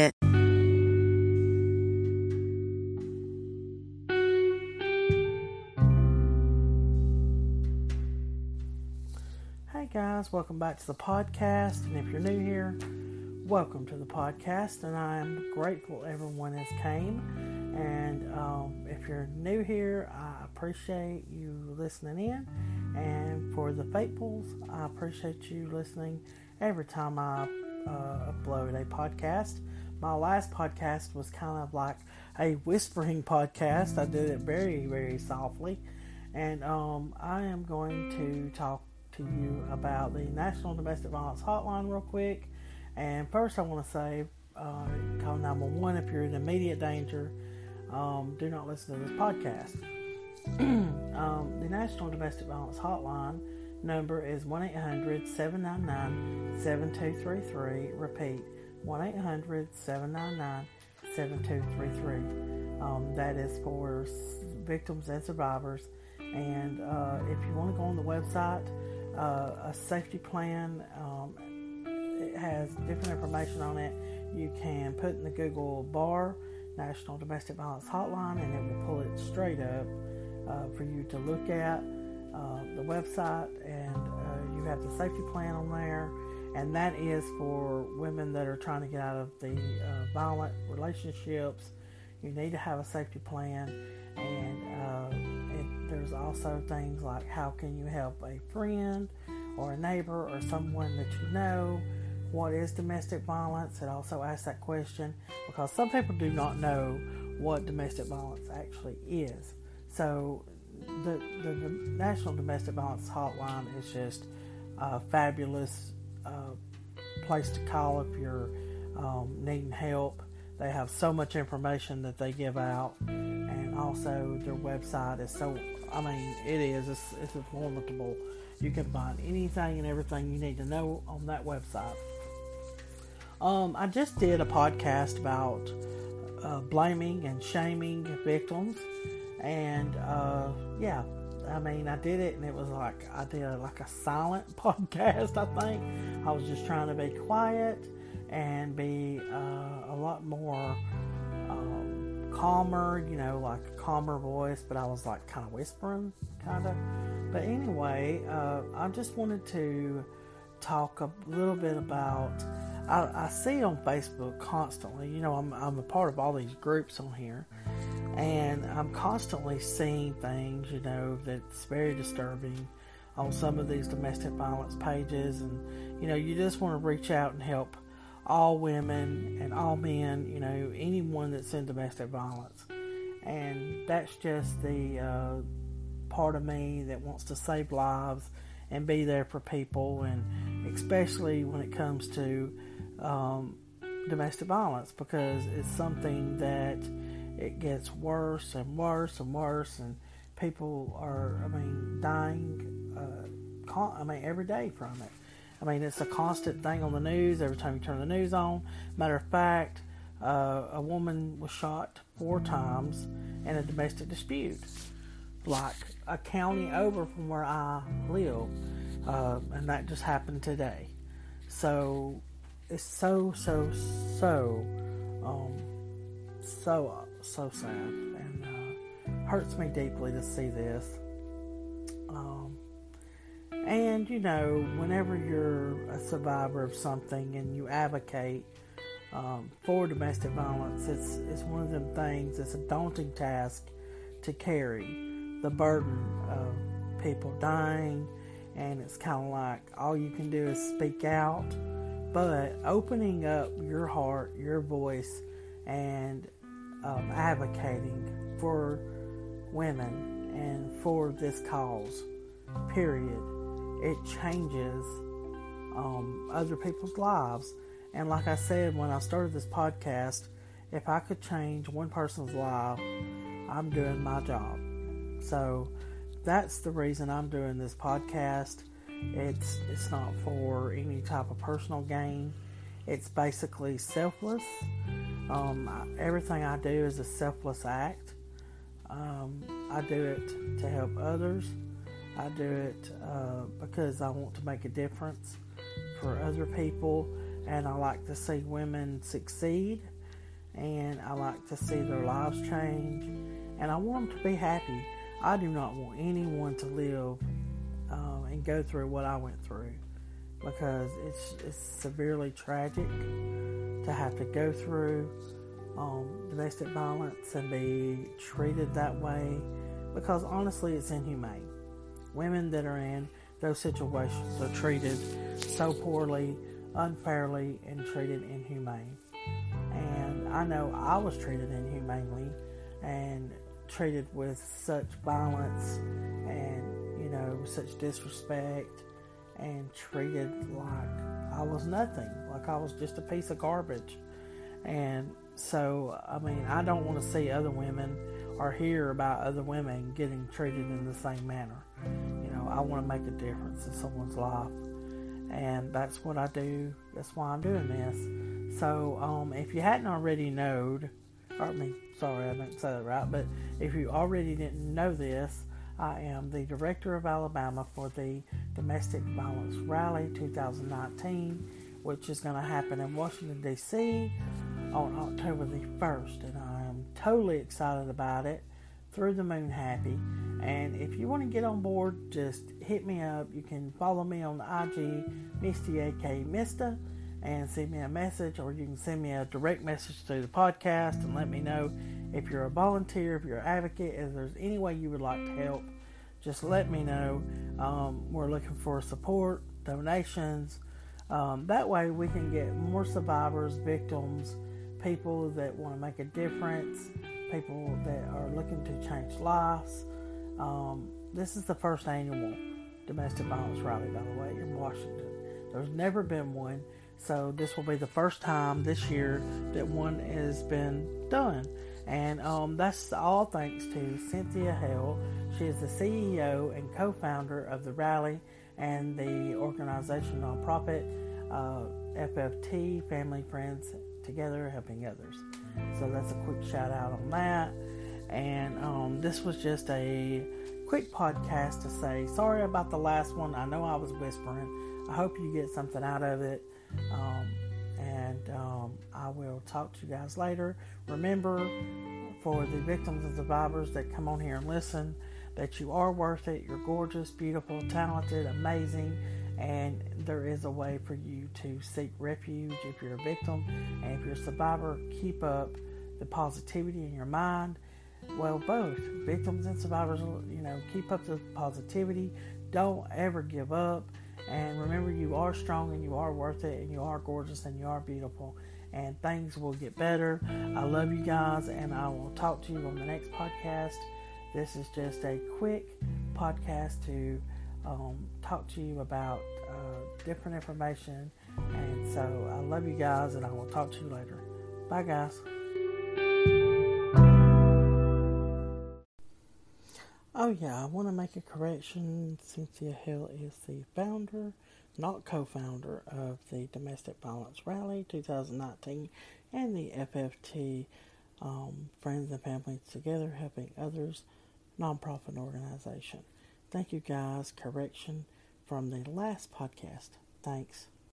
Hey guys, welcome back to the podcast. And if you're new here, welcome to the podcast. And I'm grateful everyone has came. And um, if you're new here, I appreciate you listening in. And for the faithfuls, I appreciate you listening every time I uh, upload a podcast. My last podcast was kind of like a whispering podcast. I did it very, very softly. And um, I am going to talk to you about the National Domestic Violence Hotline real quick. And first, I want to say uh, call 911 if you're in immediate danger. Um, do not listen to this podcast. um, the National Domestic Violence Hotline number is 1 800 799 7233. Repeat 1 800 799 7233. Um, that is for victims and survivors. And uh, if you want to go on the website, uh, a safety plan, um, it has different information on it. You can put in the Google bar National Domestic Violence Hotline and it will pull it straight up uh, for you to look at uh, the website. And uh, you have the safety plan on there and that is for women that are trying to get out of the uh, violent relationships. You need to have a safety plan, and uh, there's also things like how can you help a friend or a neighbor or someone that you know. What is domestic violence? It also asks that question because some people do not know what domestic violence actually is. So, the, the, the National Domestic Violence Hotline is just a fabulous uh, place to call if you're um, needing help. They have so much information that they give out, and also their website is so. I mean, it is. It's, it's formidable. You can find anything and everything you need to know on that website. Um, I just did a podcast about uh, blaming and shaming victims, and uh, yeah, I mean, I did it, and it was like I did a, like a silent podcast. I think I was just trying to be quiet and be uh, a lot more um, calmer, you know, like a calmer voice. But I was like kind of whispering, kind of. But anyway, uh, I just wanted to talk a little bit about. I, I see on Facebook constantly. You know, I'm I'm a part of all these groups on here and I'm constantly seeing things, you know, that's very disturbing on some of these domestic violence pages, and you know, you just want to reach out and help all women and all men, you know, anyone that's in domestic violence, and that's just the uh, part of me that wants to save lives and be there for people, and especially when it comes to um, domestic violence, because it's something that it gets worse and worse and worse, and people are, I mean, dying. Uh, con- I mean, every day from it. I mean, it's a constant thing on the news every time you turn the news on. Matter of fact, uh, a woman was shot four times in a domestic dispute, like a county over from where I live, uh, and that just happened today. So it's so so so um, so so sad and uh, hurts me deeply to see this. Um, and you know, whenever you're a survivor of something and you advocate um, for domestic violence, it's it's one of them things. It's a daunting task to carry the burden of people dying, and it's kind of like all you can do is speak out. But opening up your heart, your voice, and um, advocating for women and for this cause, period, it changes um, other people's lives. And like I said when I started this podcast, if I could change one person's life, I'm doing my job. So that's the reason I'm doing this podcast. It's it's not for any type of personal gain. It's basically selfless. Um, everything I do is a selfless act. Um, I do it to help others. I do it uh, because I want to make a difference for other people, and I like to see women succeed, and I like to see their lives change, and I want them to be happy. I do not want anyone to live um, and go through what I went through because it's, it's severely tragic to have to go through um, domestic violence and be treated that way because honestly, it's inhumane. Women that are in those situations are treated so poorly, unfairly, and treated inhumane. And I know I was treated inhumanely and treated with such violence and, you know, such disrespect and treated like I was nothing, like I was just a piece of garbage. And so, I mean, I don't want to see other women or hear about other women getting treated in the same manner. You know, I want to make a difference in someone's life. And that's what I do. That's why I'm doing this. So, um, if you hadn't already known, I mean, sorry, I didn't say that right, but if you already didn't know this, I am the Director of Alabama for the Domestic Violence Rally 2019, which is going to happen in Washington, D.C. on October the 1st, and I am totally excited about it. Through the moon happy. And if you want to get on board, just hit me up. You can follow me on IG, Misty AK Mista and send me a message, or you can send me a direct message through the podcast and let me know if you're a volunteer, if you're an advocate, if there's any way you would like to help. Just let me know. Um, we're looking for support, donations. Um, that way, we can get more survivors, victims, people that want to make a difference, people that are looking to change lives. Um, this is the first annual domestic violence rally, by the way, in Washington. There's never been one. So this will be the first time this year that one has been done. And um, that's all thanks to Cynthia Hale. She is the CEO and co founder of the rally and the organization nonprofit uh, FFT, Family Friends Together Helping Others. So that's a quick shout out on that. And um, this was just a quick podcast to say sorry about the last one. I know I was whispering. I hope you get something out of it. Um, um, I will talk to you guys later. Remember, for the victims and survivors that come on here and listen, that you are worth it. You're gorgeous, beautiful, talented, amazing, and there is a way for you to seek refuge if you're a victim. And if you're a survivor, keep up the positivity in your mind. Well, both victims and survivors, you know, keep up the positivity. Don't ever give up. And remember, you are strong and you are worth it and you are gorgeous and you are beautiful and things will get better. I love you guys and I will talk to you on the next podcast. This is just a quick podcast to um, talk to you about uh, different information. And so I love you guys and I will talk to you later. Bye, guys. Oh, yeah, I want to make a correction. Cynthia Hill is the founder, not co founder, of the Domestic Violence Rally 2019 and the FFT um, Friends and Families Together Helping Others nonprofit organization. Thank you, guys. Correction from the last podcast. Thanks.